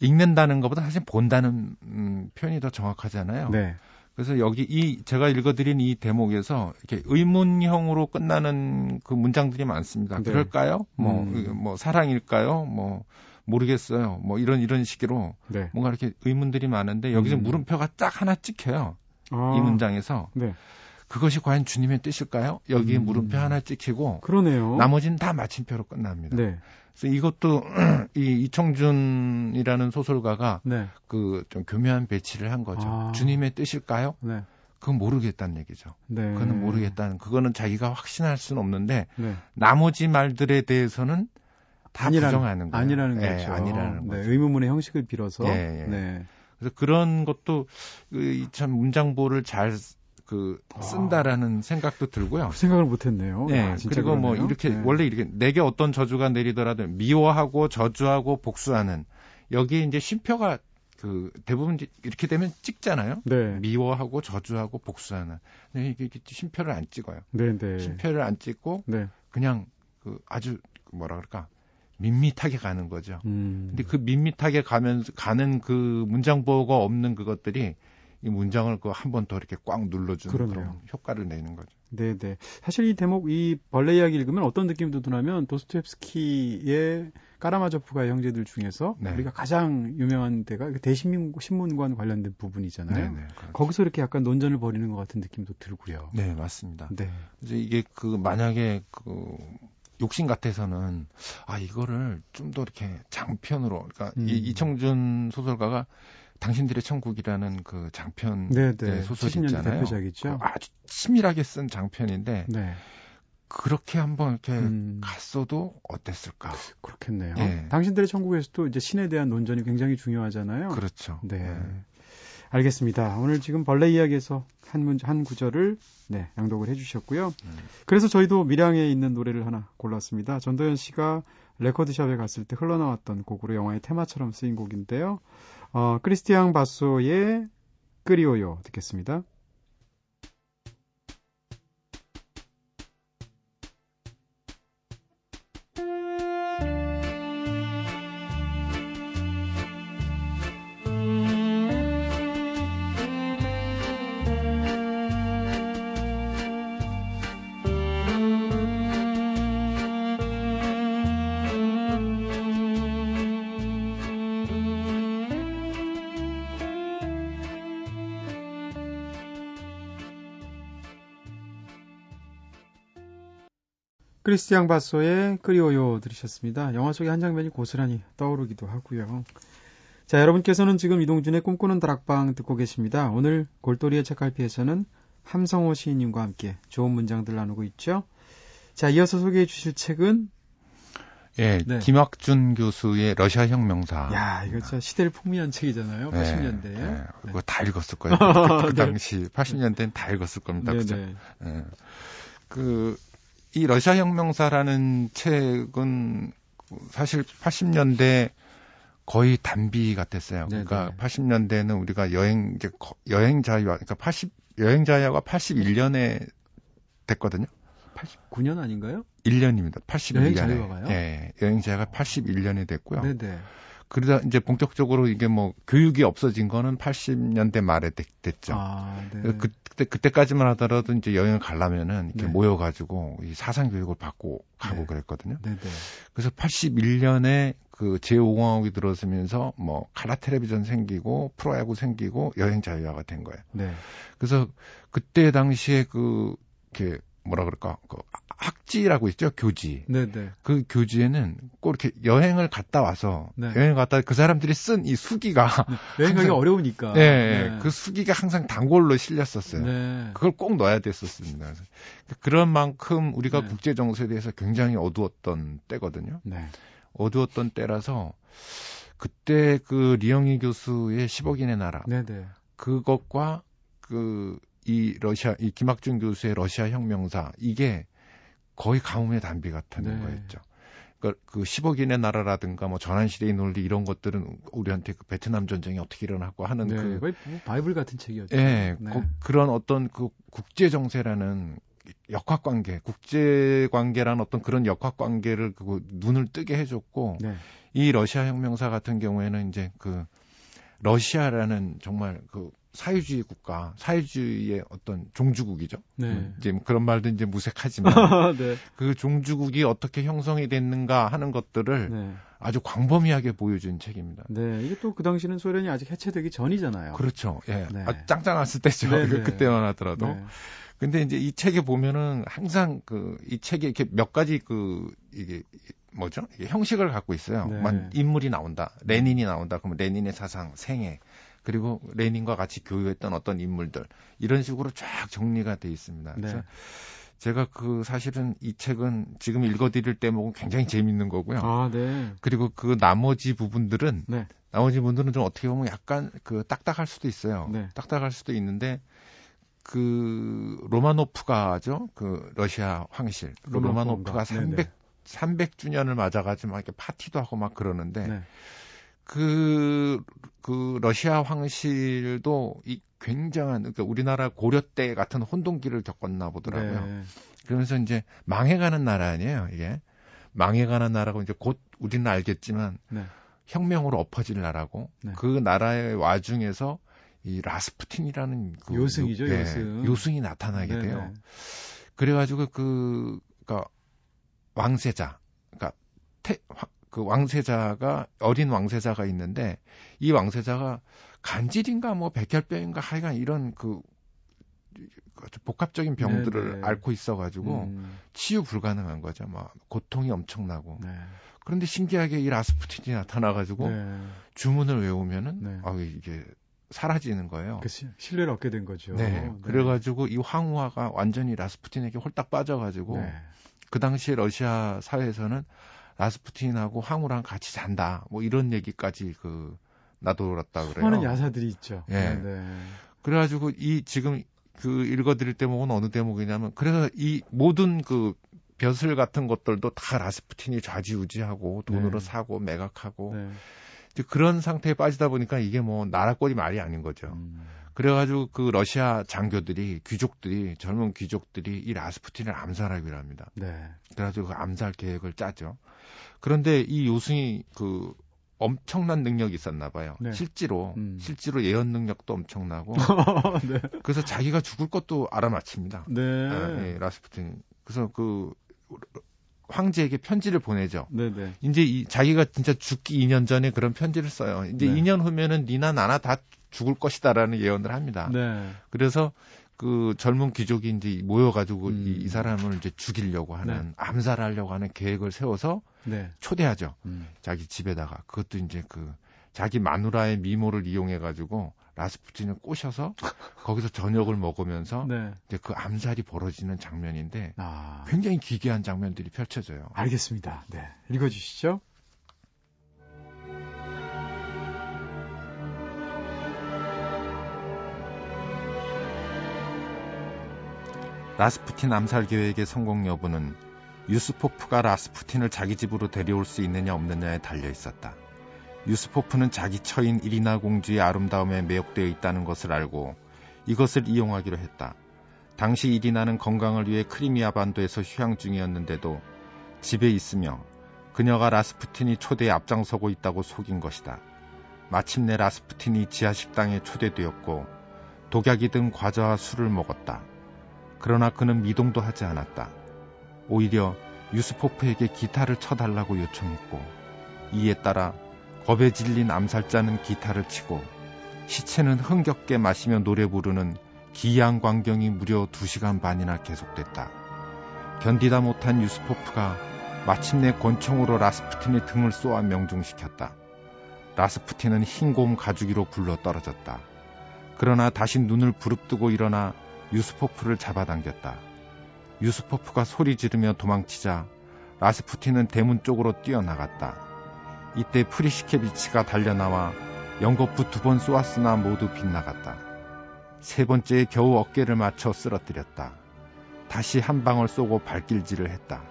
읽는다는 것보다 사실 본다는 음, 표현이 더 정확하잖아요. 네. 그래서 여기 이 제가 읽어드린 이 대목에서 이렇게 의문형으로 끝나는 그 문장들이 많습니다. 네. 그럴까요? 뭐, 음. 뭐 사랑일까요? 뭐 모르겠어요. 뭐 이런 이런 식으로 네. 뭔가 이렇게 의문들이 많은데 여기서 음. 물음표가 딱 하나 찍혀요. 아. 이 문장에서 네. 그것이 과연 주님의 뜻일까요? 여기에 음. 물음표 하나 찍히고 그러네요. 나머지는 다 마침표로 끝납니다. 네. 그래서 이것도 [clears throat] 이 이청준이라는 소설가가 네. 그좀 교묘한 배치를 한 거죠. 아. 주님의 뜻일까요? 네. 그건 모르겠다는 얘기죠. 네. 그거는 모르겠다는 그거는 자기가 확신할 수는 없는데 네. 나머지 말들에 대해서는 다 아니라는, 부정하는 거예요. 아니라는 네, 거죠. 아니라는 네, 거죠. 의문문의 형식을 빌어서. 예, 예. 네. 그래서 그런 것도 참 문장보를 잘 그 쓴다라는 아. 생각도 들고요. 그 생각을 못했네요. 네. 아, 그리고 뭐 그러네요. 뭐 이렇게 네. 원래 이렇게 내게 어떤 저주가 내리더라도 미워하고 저주하고 복수하는 여기 이제 쉼표가 그 대부분 이렇게 되면 찍잖아요. 네. 미워하고 저주하고 복수하는. 근데 이게 쉼표를 안 찍어요. 네, 네. 쉼표를 안 찍고 네. 그냥 그 아주 뭐라 그럴까 밋밋하게 가는 거죠. 음. 근데 그 밋밋하게 가면서 가는 그 문장보가 없는 그것들이 이 문장을 그 한 번 더 이렇게 꽉 눌러주는 그러네요. 그런 효과를 내는 거죠. 네네. 사실 이 대목, 이 벌레 이야기 읽으면 어떤 느낌도 드냐면 도스토옙스키의 까라마조프가의 형제들 중에서 네. 우리가 가장 유명한 데가 그 대신문관 관련된 부분이잖아요. 네네, 그렇죠. 거기서 이렇게 약간 논전을 벌이는 것 같은 느낌도 들고요. 네, 맞습니다. 네. 이제 이게 그 만약에 그 욕심 같아서는 아 이거를 좀 더 이렇게 장편으로 그러니까 음. 이 이청준 소설가가 당신들의 천국이라는 그 장편 네, 네. 소설 있잖아요. 대표작이죠. 그 아주 치밀하게 쓴 장편인데 네. 그렇게 한번 이렇게 음. 갔어도 어땠을까? 그렇겠네요. 네. 당신들의 천국에서도 이제 신에 대한 논전이 굉장히 중요하잖아요. 그렇죠. 네. 네. 알겠습니다. 오늘 지금 벌레 이야기에서 한 문, 한 구절을 네, 양독을 해주셨고요. 음. 그래서 저희도 밀양에 있는 노래를 하나 골랐습니다. 전도연 씨가 레코드샵에 갔을 때 흘러나왔던 곡으로 영화의 테마처럼 쓰인 곡인데요. 어, 크리스티앙 바소의 끄리오요 듣겠습니다. 크리스티앙 바소의 끄리오요 들으셨습니다. 영화 속의 한 장면이 고스란히 떠오르기도 하고요. 자, 여러분께서는 지금 이동준의 꿈꾸는 다락방 듣고 계십니다. 오늘 골돌이의 책갈피에서는 함성호 시인님과 함께 좋은 문장들 나누고 있죠. 자, 이어서 소개해 주실 책은 예, 네. 김학준 교수의 러시아 혁명사. 야, 이거 진짜 시대를 풍미한 책이잖아요. 네, 80년대에. 네, 그거 다 읽었을 거예요. [laughs] 그, 그 당시 80년대는 다 읽었을 겁니다. 네, 그죠? 네. 예. 그 이 러시아 혁명사라는 책은 사실 80년대 거의 단비 같았어요. 네네. 그러니까 80년대는 우리가 여행 이제 여행 자유화 그러니까 80 여행 자유화가 81년에 됐거든요. 89년 아닌가요? 1년입니다. 81년에. 여행 자유화가요? 네, 여행 자유화가 81년에 됐고요. 네네. 그러다 이제 본격적으로 이게 뭐 교육이 없어진 거는 80년대 말에 됐, 죠 아, 네. 그, 그때 그때까지만 하더라도 이제 여행을 가려면은 이렇게 네. 모여가지고 이 사상 교육을 받고 가고 네. 그랬거든요. 네, 네. 그래서 81년에 그 제5공화국이 들어서면서 뭐 카라 텔레비전 생기고 프로야구 생기고 여행 자유화가 된 거예요. 네. 그래서 그때 당시에 그 이렇게 뭐라 그럴까 그 학지라고 있죠 교지. 네네. 네. 그 교지에는 꼭 이렇게 여행을 갔다 와서 네. 여행 갔다 그 사람들이 쓴 이 수기가 네. 여행 가기 [laughs] 어려우니까. 네, 네, 그 수기가 항상 단골로 실렸었어요. 네. 그걸 꼭 넣어야 됐었습니다. 그런 만큼 우리가 네. 국제 정세에 대해서 굉장히 어두웠던 때거든요. 네. 어두웠던 때라서 그때 그 리영희 교수의 10억인의 나라 네네. 그것과 그 이 러시아 이 김학준 교수의 러시아 혁명사 이게 거의 가뭄의 단비 같은 네. 거였죠. 그러니까 그 10억인의 나라라든가 뭐 전환시대의 논리 이런 것들은 우리한테 그 베트남 전쟁이 어떻게 일어났고 하는 네, 그뭐 바이블 같은 책이었죠. 예, 네. 그, 그런 어떤 그 국제 정세라는 역학 관계, 국제 관계란 어떤 그런 역학 관계를 그 눈을 뜨게 해줬고 네. 이 러시아 혁명사 같은 경우에는 이제 그 러시아라는 정말 그 사회주의 국가, 사회주의의 어떤 종주국이죠. 네. 음, 이제 뭐 그런 말도 이제 무색하지만 [laughs] 네. 그 종주국이 어떻게 형성이 됐는가 하는 것들을 네. 아주 광범위하게 보여준 책입니다. 네, 이게 또 그 당시는 소련이 아직 해체되기 전이잖아요. 그렇죠. 예, 네. 아, 짱짱했을 때죠. 네, 네. 그때만 하더라도. 네. 근데 이제 이 책에 보면은 항상 그 이 책에 이렇게 몇 가지 그 이게 뭐죠? 이게 형식을 갖고 있어요. 네. 인물이 나온다. 레닌이 나온다. 그러면 레닌의 사상, 생애, 그리고 레닌과 같이 교류했던 어떤 인물들 이런 식으로 쫙 정리가 돼 있습니다. 네. 그래서 제가 그 사실은 이 책은 지금 읽어드릴 대목은 굉장히 재밌는 거고요. 아, 네. 그리고 그 나머지 부분들은 네. 나머지 분들은 좀 어떻게 보면 약간 그 딱딱할 수도 있어요. 네. 딱딱할 수도 있는데 그 로마노프가죠. 그 러시아 황실 그 로마노프가 300 300주년을 맞아가지고 막 이렇게 파티도 하고 막 그러는데 네. 그, 그 러시아 황실도 이 굉장한 그러니까 우리나라 고려 때 같은 혼동기를 겪었나 보더라고요. 네. 그러면서 이제 망해가는 나라 아니에요, 이게. 망해가는 나라고 이제 곧 우리는 알겠지만 네. 혁명으로 엎어질 나라고 네. 그 나라의 와중에서 이 라스푸틴이라는 그 요승이죠, 요, 네, 요승. 요승이 나타나게 네네. 돼요. 그래 가지고 그, 그니까 왕세자, 그니까 태, 그 왕세자가 어린 왕세자가 있는데 이 왕세자가 간질인가 뭐 백혈병인가 하여간 이런 그 복합적인 병들을 네네. 네. 앓고 있어가지고 음. 치유 불가능한 거죠. 막 고통이 엄청나고. 네. 그런데 신기하게 이 라스푸틴이 나타나가지고 네. 주문을 외우면은 네. 아 이게 사라지는 거예요. 그 신뢰를 얻게 된 거죠. 네. 네. 그래가지고 이 황후화가 완전히 라스푸틴에게 홀딱 빠져가지고 네. 그 당시에 러시아 사회에서는 라스푸틴하고 황후랑 같이 잔다. 뭐 이런 얘기까지 그 나돌았다 그래요. 많은 야사들이 있죠. 예. 네. 그래가지고 이 지금 그 읽어드릴 대목은 어느 대목이냐면 그래서 이 모든 그 벼슬 같은 것들도 다 라스푸틴이 좌지우지하고 돈으로 네. 사고 매각하고 네. 이제 그런 상태에 빠지다 보니까 이게 뭐 나라 꼴이 말이 아닌 거죠. 음. 그래가지고 그 러시아 장교들이 귀족들이 젊은 귀족들이 이 라스푸틴을 암살하기로 합니다. 네. 그래가지고 그 암살 계획을 짜죠. 그런데 이 요승이 그 엄청난 능력이 있었나 봐요. 네. 실제로 음. 실제로 예언 능력도 엄청나고 [laughs] 네. 그래서 자기가 죽을 것도 알아맞힙니다. 네. 아, 예, 라스푸틴. 그래서 그 황제에게 편지를 보내죠. 네네. 네. 이제 이, 자기가 진짜 죽기 2년 전에 그런 편지를 써요. 이제 네. 2년 후면은 니나 나나 다 죽을 것이다라는 예언을 합니다. 네. 그래서 그 젊은 귀족이 이제 모여가지고 음. 이, 이, 사람을 이제 죽이려고 하는 네. 암살하려고 하는 계획을 세워서 네. 초대하죠. 음. 자기 집에다가 그것도 이제 그 자기 마누라의 미모를 이용해가지고 라스푸틴을 꼬셔서 [laughs] 거기서 저녁을 먹으면서 네. 이제 그 암살이 벌어지는 장면인데 아. 굉장히 기괴한 장면들이 펼쳐져요. 알겠습니다. 네, 읽어주시죠. 라스푸틴 암살 계획의 성공 여부는 유스포프가 라스푸틴을 자기 집으로 데려올 수 있느냐 없느냐에 달려 있었다. 유스포프는 자기 처인 이리나 공주의 아름다움에 매혹되어 있다는 것을 알고 이것을 이용하기로 했다. 당시 이리나는 건강을 위해 크리미아 반도에서 휴양 중이었는데도 집에 있으며 그녀가 라스푸틴이 초대에 앞장서고 있다고 속인 것이다. 마침내 라스푸틴이 지하 식당에 초대되었고 독약이 든 과자와 술을 먹었다. 그러나 그는 미동도 하지 않았다. 오히려 유스포프에게 기타를 쳐달라고 요청했고 이에 따라 겁에 질린 암살자는 기타를 치고 시체는 흥겹게 마시며 노래 부르는 기이한 광경이 무려 2시간 반이나 계속됐다. 견디다 못한 유스포프가 마침내 권총으로 라스푸틴의 등을 쏘아 명중시켰다. 라스푸틴은 흰곰 가죽이로 굴러 떨어졌다. 그러나 다시 눈을 부릅뜨고 일어나 유스포프를 잡아당겼다. 유스포프가 소리 지르며 도망치자 라스푸틴은 대문 쪽으로 뛰어나갔다. 이때 프리시케비치가 달려나와 연거푸 두 번 쏘았으나 모두 빗나갔다. 세 번째에 겨우 어깨를 맞춰 쓰러뜨렸다. 다시 한 방을 쏘고 발길질을 했다.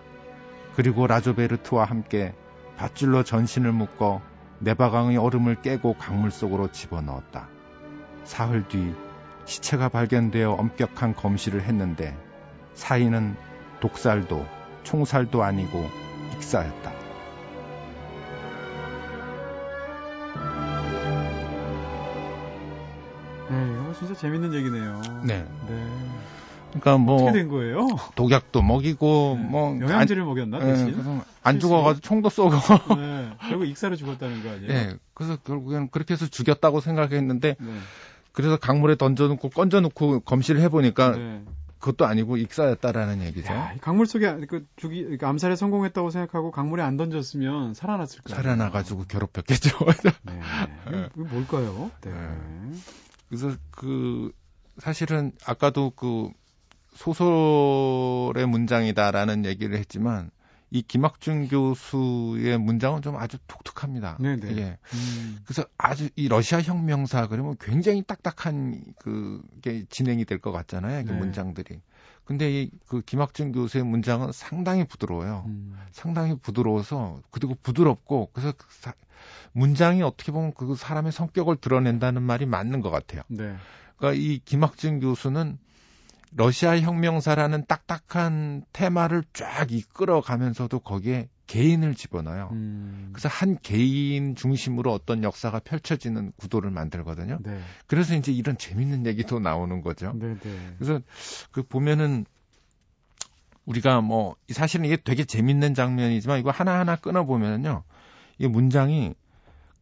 그리고 라조베르트와 함께 밧줄로 전신을 묶어 네바강의 얼음을 깨고 강물 속으로 집어넣었다. 사흘 뒤 시체가 발견되어 엄격한 검시를 했는데 사인은 독살도 총살도 아니고 익사였다. 네, 이거 진짜 재밌는 얘기네요. 네. 네. 그러니까 뭐 어떻게 된 거예요? 독약도 먹이고 네. 뭐 영양제를 안, 먹였나 네, 대신? 네, 안 죽어가지고 총도 쏘고. 네, 결국 익사로 죽었다는 거 아니에요? 네, 그래서 결국에는 그렇게 해서 죽였다고 생각했는데 네. 그래서 강물에 던져놓고 건져놓고 검시를 해보니까 네. 그것도 아니고 익사였다라는 얘기죠. 야, 강물 속에 그 죽이 그러니까 암살에 성공했다고 생각하고 강물에 안 던졌으면 살아났을까요? 살아나가지고 괴롭혔겠죠. [laughs] 네. 이거 뭘까요? 네. 그래서 그 사실은 아까도 그 소설의 문장이다라는 얘기를 했지만 이 김학준 교수의 문장은 좀 아주 독특합니다. 네네. 예. 음. 그래서 아주 이 러시아 혁명사 그러면 굉장히 딱딱한 그게 진행이 될 것 같잖아요. 네. 문장들이. 근데 이 그 김학준 교수의 문장은 상당히 부드러워요. 음. 상당히 부드러워서 그리고 부드럽고 그래서 그 사, 문장이 어떻게 보면 그 사람의 성격을 드러낸다는 말이 맞는 것 같아요. 네. 그러니까 이 김학준 교수는 러시아 혁명사라는 딱딱한 테마를 쫙 이끌어 가면서도 거기에 개인을 집어넣어요. 음. 그래서 한 개인 중심으로 어떤 역사가 펼쳐지는 구도를 만들거든요. 네. 그래서 이제 이런 재밌는 얘기도 나오는 거죠. 네, 네. 그래서 그 보면은 우리가 뭐 사실은 이게 되게 재밌는 장면이지만 이거 하나하나 끊어 보면은요. 이 문장이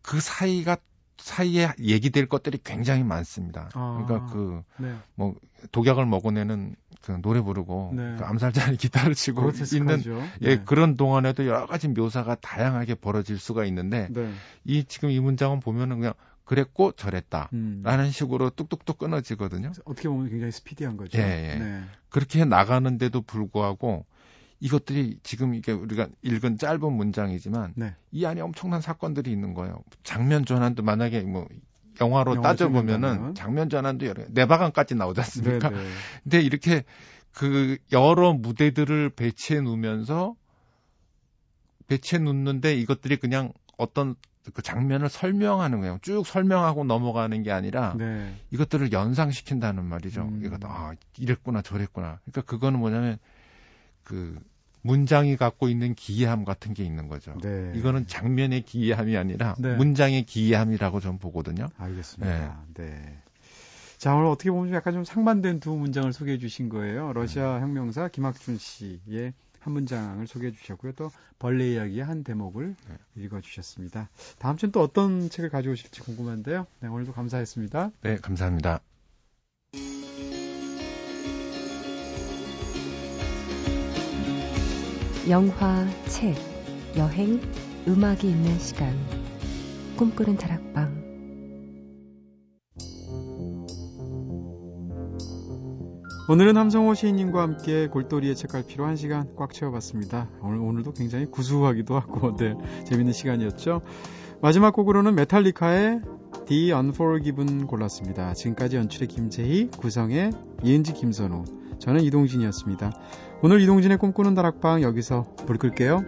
그 사이가 사이에 얘기될 것들이 굉장히 많습니다. 아, 그러니까 그, 네. 뭐, 독약을 먹어내는 그 노래 부르고, 네. 그 암살자의 [laughs] 기타를 치고 있는, 예, 네. 그런 동안에도 여러 가지 묘사가 다양하게 벌어질 수가 있는데, 네. 이, 지금 이 문장은 보면은 그냥, 그랬고 저랬다. 음. 라는 식으로 뚝뚝뚝 끊어지거든요. 어떻게 보면 굉장히 스피디한 거죠. 예, 예. 네. 그렇게 나가는데도 불구하고 이것들이 지금 이게 우리가 읽은 짧은 문장이지만 네. 이 안에 엄청난 사건들이 있는 거예요. 장면 전환도 만약에 뭐 영화로 따져 보면은 장면 전환도 여러 네바강까지 나오지 않습니까? 네네. 네. [laughs] 근데 이렇게 그 여러 무대들을 배치해 놓으면서 배치해 놓는데 이것들이 그냥 어떤 그 장면을 설명하는 거예요. 쭉 설명하고 넘어가는 게 아니라 네. 이것들을 연상시킨다는 말이죠. 음. 이거 아 이랬구나 저랬구나. 그러니까 그거는 뭐냐면 그 문장이 갖고 있는 기이함 같은 게 있는 거죠. 네. 이거는 장면의 기이함이 아니라 네. 문장의 기이함이라고 전 보거든요. 알겠습니다. 네. 네. 자, 오늘 어떻게 보면 약간 좀 상반된 두 문장을 소개해 주신 거예요. 러시아 네. 혁명사 김학준 씨의 한 문장을 소개해 주셨고요. 또 벌레 이야기의 한 대목을 네. 읽어 주셨습니다. 다음 주엔 또 어떤 책을 가져오실지 궁금한데요. 네, 오늘도 감사했습니다. 네, 감사합니다. 영화, 책, 여행, 음악이 있는 시간. 꿈꾸는 다락방. 오늘은 함성호 시인님과 함께 골돌이의 책갈피로 한 시간 꽉 채워봤습니다. 오늘, 오늘도 굉장히 구수하기도 하고, [laughs] 네, 재밌는 시간이었죠. 마지막 곡으로는 메탈리카의 The Unforgiven 골랐습니다. 지금까지 연출의 김재희, 구성의 이은지, 김선우, 저는 이동진이었습니다. 오늘 이동진의 꿈꾸는 다락방 여기서 불 끌게요.